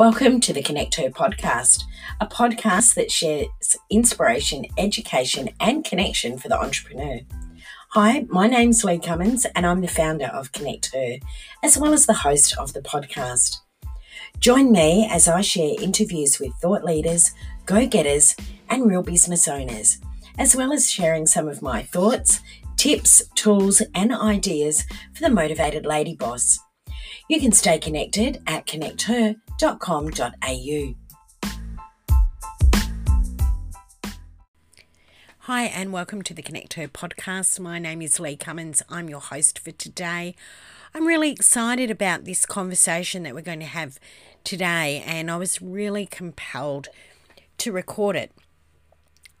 Welcome to the Connect Her podcast, a podcast that shares inspiration, education, and connection for the entrepreneur. Hi, my name's Lee Cummins, and I'm the founder of Connect Her, as well as the host of the podcast. Join me as I share interviews with thought leaders, go getters, and real business owners, as well as sharing some of my thoughts, tips, tools, and ideas for the motivated lady boss. You can stay connected at connecther.com.au. Hi, and welcome to the Connect Her podcast. My name is Lee Cummins. I'm your host for today. I'm really excited about this conversation that we're going to have today, and I was really compelled to record it.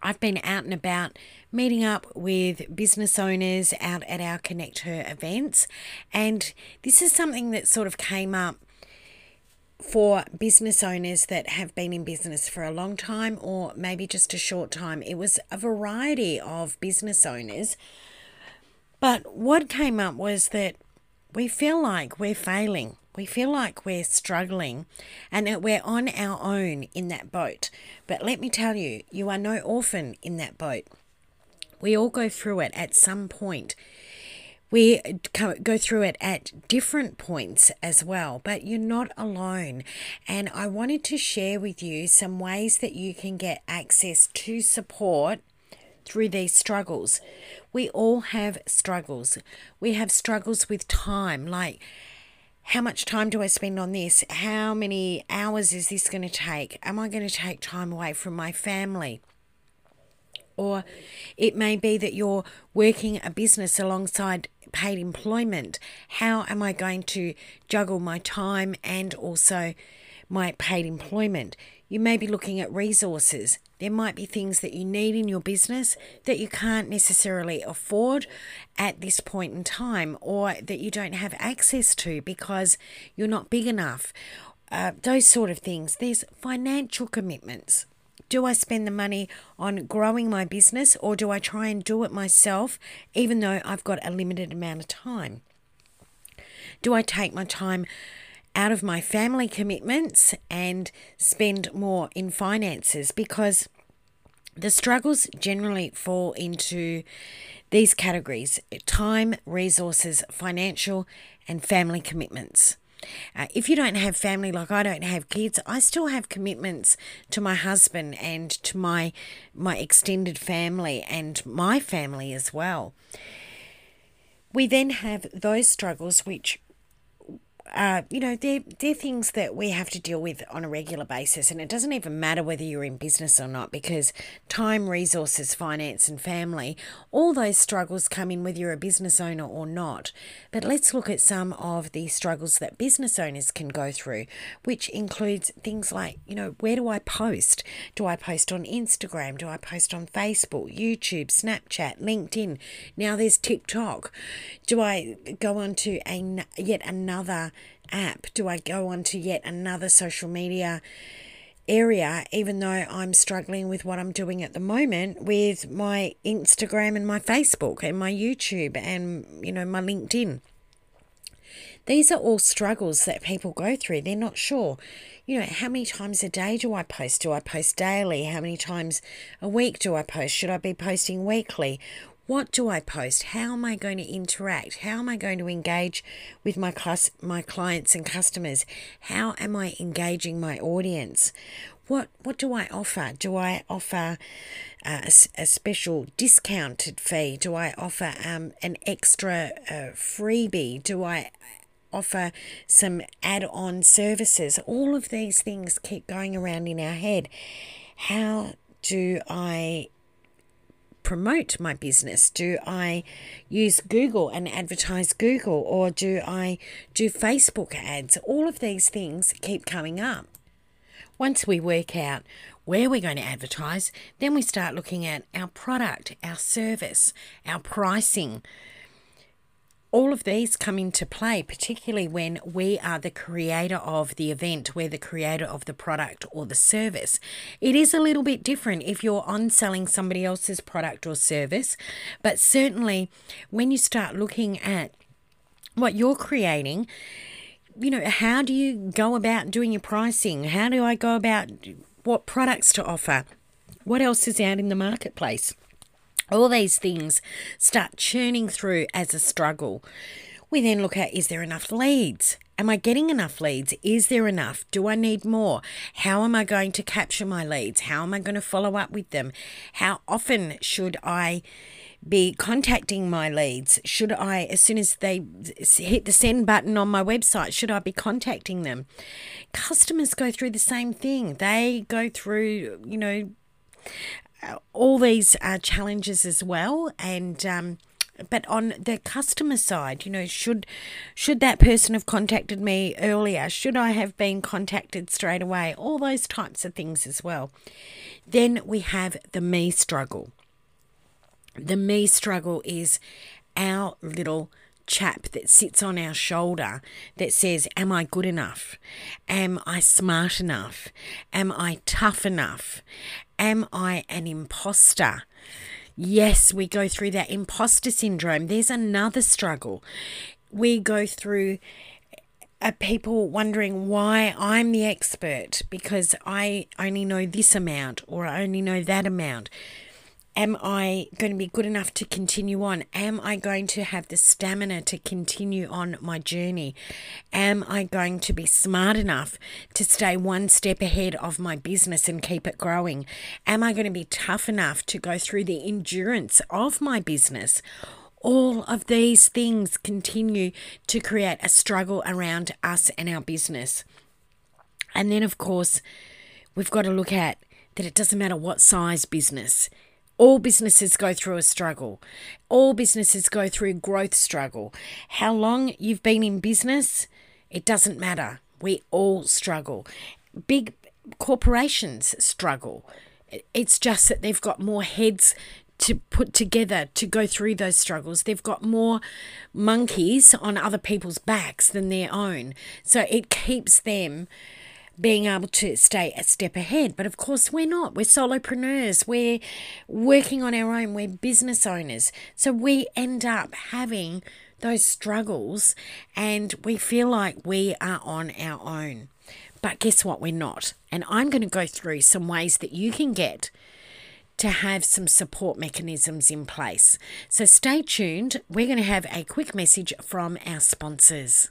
I've been out and about meeting up with business owners out at our Connect Her events, and this is something that sort of came up for business owners that have been in business for a long time or maybe just a short time. It was a variety of business owners. But what came up was that we feel like we're failing. We feel like we're struggling and that we're on our own in that boat. But let me tell you, you are no orphan in that boat. We all go through it at some point. We go through it at different points as well, but you're not alone. And I wanted to share with you some ways that you can get access to support through these struggles. We all have struggles. We have struggles with time, like how much time do I spend on this? How many hours is this going to take? Am I going to take time away from my family? Or it may be that you're working a business alongside paid employment. How am I going to juggle my time and also my paid employment? You may be looking at resources. There might be things that you need in your business that you can't necessarily afford at this point in time or that you don't have access to because you're not big enough. Uh, those sort of things. There's financial commitments. Do I spend the money on growing my business or do I try and do it myself even though I've got a limited amount of time? Do I take my time out of my family commitments and spend more in finances because the struggles generally fall into these categories time, resources, financial, and family commitments. Uh, if you don't have family like I don't have kids, I still have commitments to my husband and to my my extended family and my family as well. We then have those struggles which uh, you know, they're, they're things that we have to deal with on a regular basis. And it doesn't even matter whether you're in business or not, because time, resources, finance, and family, all those struggles come in whether you're a business owner or not. But let's look at some of the struggles that business owners can go through, which includes things like, you know, where do I post? Do I post on Instagram? Do I post on Facebook, YouTube, Snapchat, LinkedIn? Now there's TikTok. Do I go on to a, yet another app? Do I go on to yet another social media area, even though I'm struggling with what I'm doing at the moment with my Instagram and my Facebook and my YouTube and, you know, my LinkedIn? These are all struggles that people go through. They're not sure. You know, how many times a day do I post? Do I post daily? How many times a week do I post? Should I be posting weekly? What do I post? How am I going to interact? How am I going to engage with my class, my clients and customers? How am I engaging my audience? What what do I offer? Do I offer uh, a, a, special discounted fee? Do I offer um, an extra uh, freebie? Do I offer some add-on services? All of these things keep going around in our head. How do I promote my business? Do I use Google and advertise Google or do I do Facebook ads? All of these things keep coming up. Once we work out where we're going to advertise, then we start looking at our product, our service, our pricing, all of these come into play, particularly when we are the creator of the event, we're the creator of the product or the service. It is a little bit different if you're on selling somebody else's product or service, but certainly when you start looking at what you're creating, you know, how do you go about doing your pricing? How do I go about what products to offer? What else is out in the marketplace? All these things start churning through as a struggle. We then look at is there enough leads? Am I getting enough leads? Is there enough? Do I need more? How am I going to capture my leads? How am I going to follow up with them? How often should I be contacting my leads? Should I, as soon as they hit the send button on my website, should I be contacting them? Customers go through the same thing. They go through, you know, all these uh, challenges as well. And, um, but on the customer side you know should should that person have contacted me earlier should i have been contacted straight away all those types of things as well then we have the me struggle the me struggle is our little chap that sits on our shoulder that says, Am I good enough? Am I smart enough? Am I tough enough? Am I an imposter? Yes, we go through that imposter syndrome. There's another struggle. We go through uh, people wondering why I'm the expert because I only know this amount or I only know that amount. Am I going to be good enough to continue on? Am I going to have the stamina to continue on my journey? Am I going to be smart enough to stay one step ahead of my business and keep it growing? Am I going to be tough enough to go through the endurance of my business? All of these things continue to create a struggle around us and our business. And then, of course, we've got to look at that it doesn't matter what size business all businesses go through a struggle. All businesses go through growth struggle. How long you've been in business, it doesn't matter. We all struggle. Big corporations struggle. It's just that they've got more heads to put together to go through those struggles. They've got more monkeys on other people's backs than their own. So it keeps them being able to stay a step ahead. But of course, we're not. We're solopreneurs. We're working on our own. We're business owners. So we end up having those struggles and we feel like we are on our own. But guess what? We're not. And I'm going to go through some ways that you can get to have some support mechanisms in place. So stay tuned. We're going to have a quick message from our sponsors.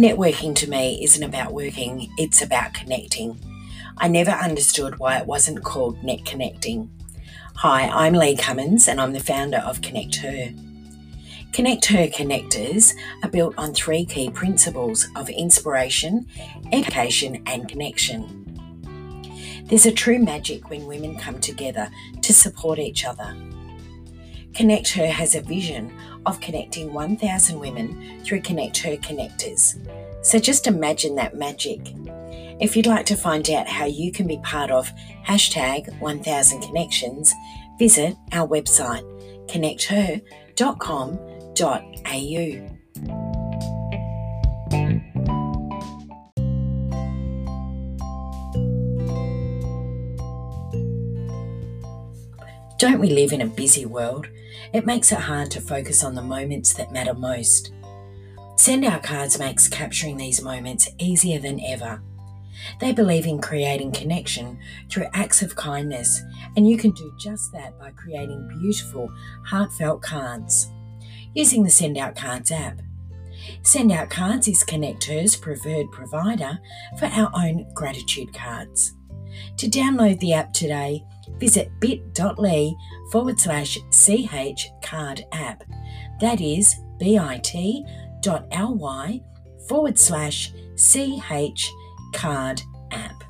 Networking to me isn't about working, it's about connecting. I never understood why it wasn't called Net Connecting. Hi, I'm Lee Cummins and I'm the founder of Connect Her. Connect Her connectors are built on three key principles of inspiration, education, and connection. There's a true magic when women come together to support each other. Connect Her has a vision of connecting 1,000 women through Connect Her connectors. So just imagine that magic. If you'd like to find out how you can be part of hashtag 1000 connections, visit our website connecther.com.au. Don't we live in a busy world? It makes it hard to focus on the moments that matter most. Send Out Cards makes capturing these moments easier than ever. They believe in creating connection through acts of kindness, and you can do just that by creating beautiful, heartfelt cards using the Send Out Cards app. Send Out Cards is Connect Her's preferred provider for our own gratitude cards. To download the app today, visit bit.ly forward slash ch card app. That is bit.ly forward slash ch card app.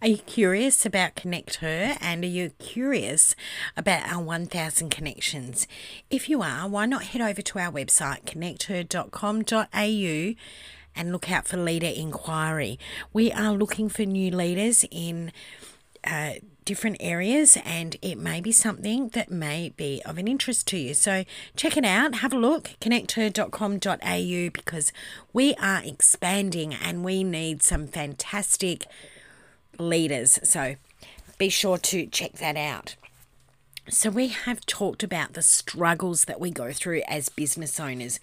Are you curious about Connect Her and are you curious about our 1000 connections? If you are, why not head over to our website connecther.com.au and look out for leader inquiry. We are looking for new leaders in uh, different areas, and it may be something that may be of an interest to you. So check it out, have a look, connecther.com.au because we are expanding and we need some fantastic leaders. So be sure to check that out. So, we have talked about the struggles that we go through as business owners.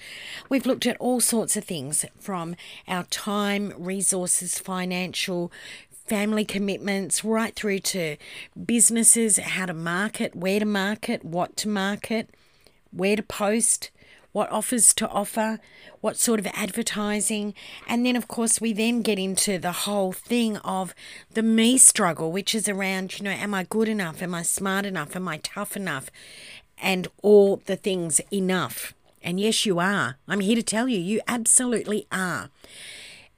We've looked at all sorts of things from our time, resources, financial, family commitments, right through to businesses, how to market, where to market, what to market, where to post, what offers to offer, what sort of advertising. And then, of course, we then get into the whole thing of the me struggle, which is around, you know, am I good enough? Am I smart enough? Am I tough enough? And all the things enough. And yes, you are. I'm here to tell you, you absolutely are.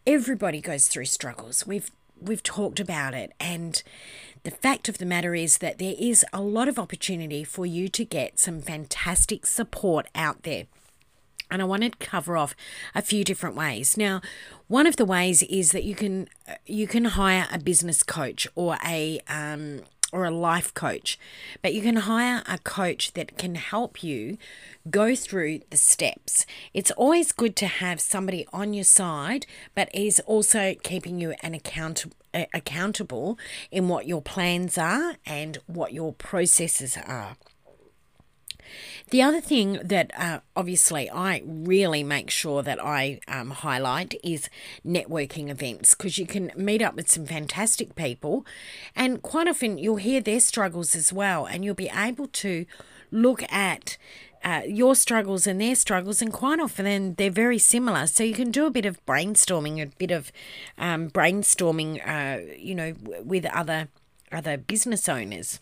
Everybody goes through struggles. We've we've talked about it and the fact of the matter is that there is a lot of opportunity for you to get some fantastic support out there and I wanted to cover off a few different ways. Now, one of the ways is that you can you can hire a business coach or a um, or a life coach, but you can hire a coach that can help you go through the steps. It's always good to have somebody on your side, but is also keeping you an account accountable in what your plans are and what your processes are. The other thing that uh, obviously I really make sure that I um, highlight is networking events because you can meet up with some fantastic people, and quite often you'll hear their struggles as well, and you'll be able to look at uh, your struggles and their struggles, and quite often they're very similar. So you can do a bit of brainstorming, a bit of um, brainstorming, uh, you know, with other other business owners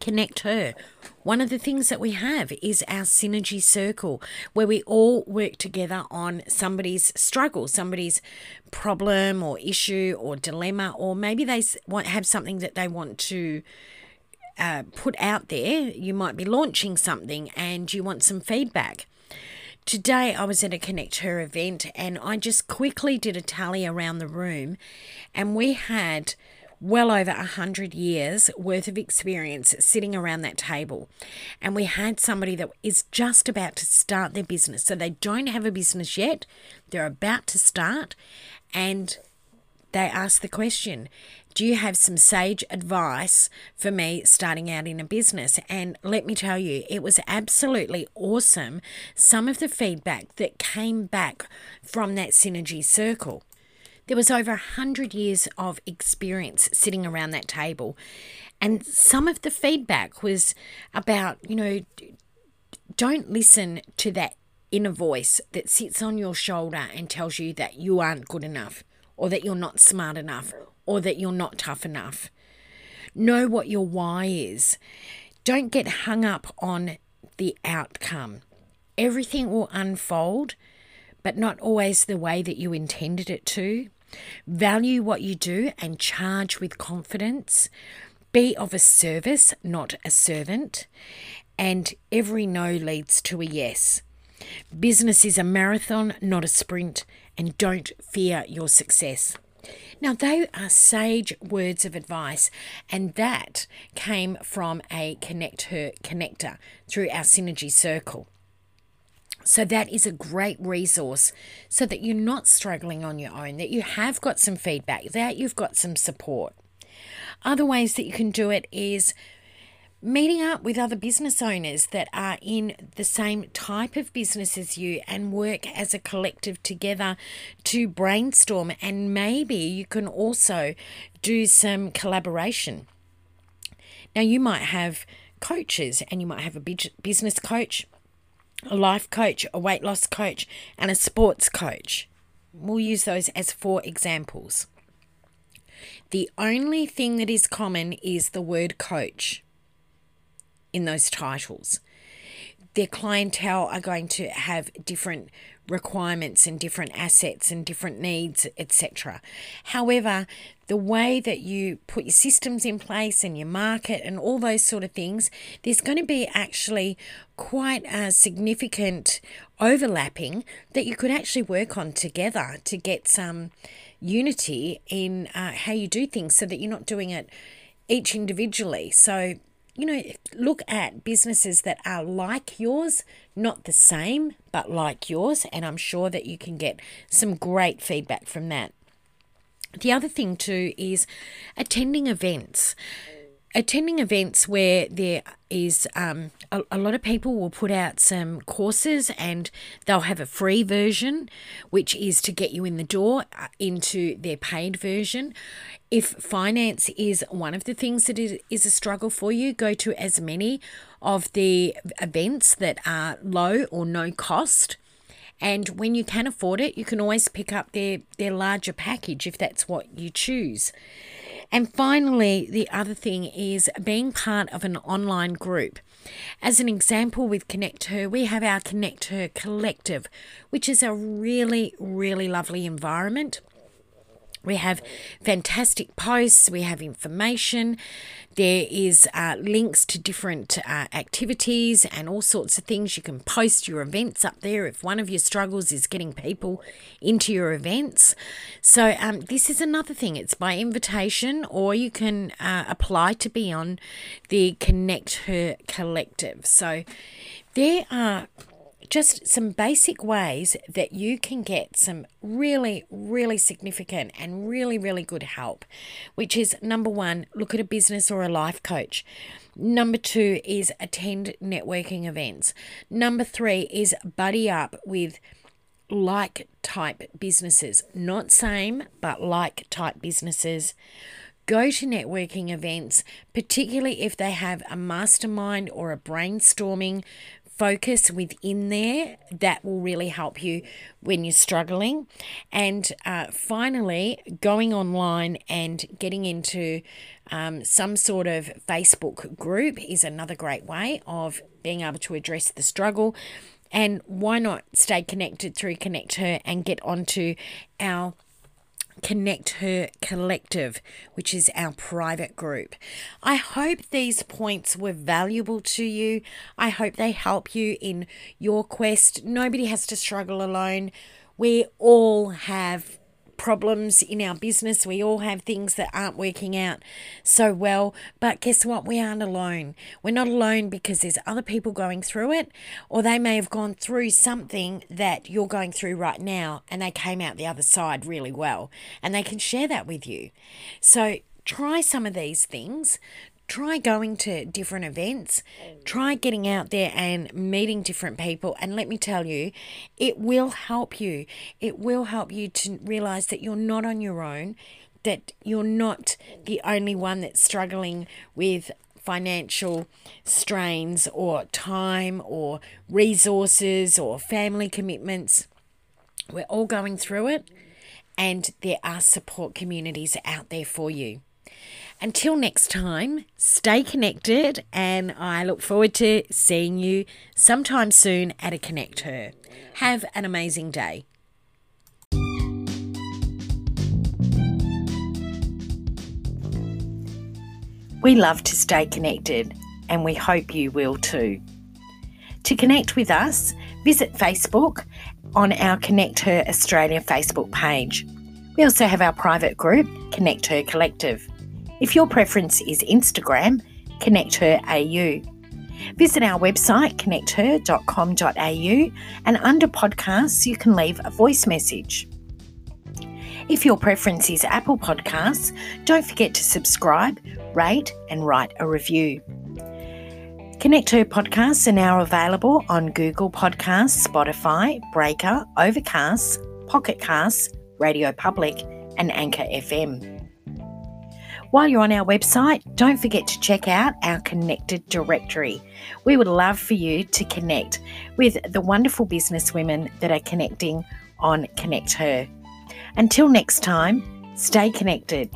connect her. One of the things that we have is our synergy circle where we all work together on somebody's struggle, somebody's problem or issue or dilemma, or maybe they want have something that they want to uh, put out there. You might be launching something and you want some feedback. Today, I was at a Connect Her event and I just quickly did a tally around the room, and we had well over a hundred years worth of experience sitting around that table. And we had somebody that is just about to start their business. So they don't have a business yet, they're about to start, and they asked the question do you have some sage advice for me starting out in a business? And let me tell you, it was absolutely awesome. Some of the feedback that came back from that synergy circle. There was over a hundred years of experience sitting around that table. And some of the feedback was about, you know, don't listen to that inner voice that sits on your shoulder and tells you that you aren't good enough, or that you're not smart enough, or that you're not tough enough. Know what your why is. Don't get hung up on the outcome. Everything will unfold, but not always the way that you intended it to. Value what you do and charge with confidence. Be of a service, not a servant. And every no leads to a yes. Business is a marathon, not a sprint, and don't fear your success. Now, they are sage words of advice, and that came from a Connect Her connector through our Synergy Circle. So that is a great resource so that you're not struggling on your own, that you have got some feedback, that you've got some support. Other ways that you can do it is meeting up with other business owners that are in the same type of business as you and work as a collective together to brainstorm and maybe you can also do some collaboration. Now you might have coaches and you might have a business coach a life coach, a weight loss coach, and a sports coach. We'll use those as four examples. The only thing that is common is the word coach in those titles. Their clientele are going to have different requirements and different assets and different needs, etc. However, the way that you put your systems in place and your market and all those sort of things, there's going to be actually quite a significant overlapping that you could actually work on together to get some unity in uh, how you do things so that you're not doing it each individually. So you know, look at businesses that are like yours, not the same, but like yours. And I'm sure that you can get some great feedback from that. The other thing, too, is attending events attending events where there is um, a, a, lot of people will put out some courses and they'll have a free version which is to get you in the door uh, into their paid version. If finance is one of the things that is a struggle for you go to as many of the events that are low or no cost. And when you can afford it you can always pick up their their larger package if that's what you choose and finally, the other thing is being part of an online group. As an example, with Connect Her, we have our Connect Her Collective, which is a really, really lovely environment. We have fantastic posts, we have information, there is uh, links to different uh, activities and all sorts of things. You can post your events up there if one of your struggles is getting people into your events. So, um, this is another thing. It's by invitation, or you can uh, apply to be on the Connect Her Collective. So, there are just some basic ways that you can get some really, really significant and really, really good help, which is number one, look at a business or a life coach. Number two is attend networking events. Number three is buddy up with like type businesses, not same, but like type businesses. Go to networking events, particularly if they have a mastermind or a brainstorming focus within there that will really help you when you're struggling. And uh, finally, going online and getting into um, some sort of Facebook group is another great way of being able to address the struggle. And why not stay connected through Connect Her and get onto our Connect Her Collective, which is our private group. I hope these points were valuable to you. I hope they help you in your quest. Nobody has to struggle alone. We all have problems in our business. We all have things that aren't working out so well. But guess what? We aren't alone. We're not alone because there's other people going through it, or they may have gone through something that you're going through right now and they came out the other side really well and they can share that with you. So try some of these things try going to different events, try getting out there and meeting different people. And let me tell you, it will help you. It will help you to realize that you're not on your own, that you're not the only one that's struggling with financial strains or time or resources or family commitments. We're all going through it, and there are support communities out there for you. Until next time, stay connected, and I look forward to seeing you sometime soon at a Connect Her. Have an amazing day. We love to stay connected, and we hope you will too. To connect with us, visit Facebook on our Connect Her Australia Facebook page. We also have our private group, Connect Her Collective. If your preference is Instagram, Connect Her AU. Visit our website, connecther.com.au, and under podcasts, you can leave a voice message. If your preference is Apple Podcasts, don't forget to subscribe, rate, and write a review. Connect Her podcasts are now available on Google Podcasts, Spotify, Breaker, Overcast, Pocket Casts, Radio Public, and Anchor FM. While you're on our website, don't forget to check out our connected directory. We would love for you to connect with the wonderful businesswomen that are connecting on Connect Her. Until next time, stay connected.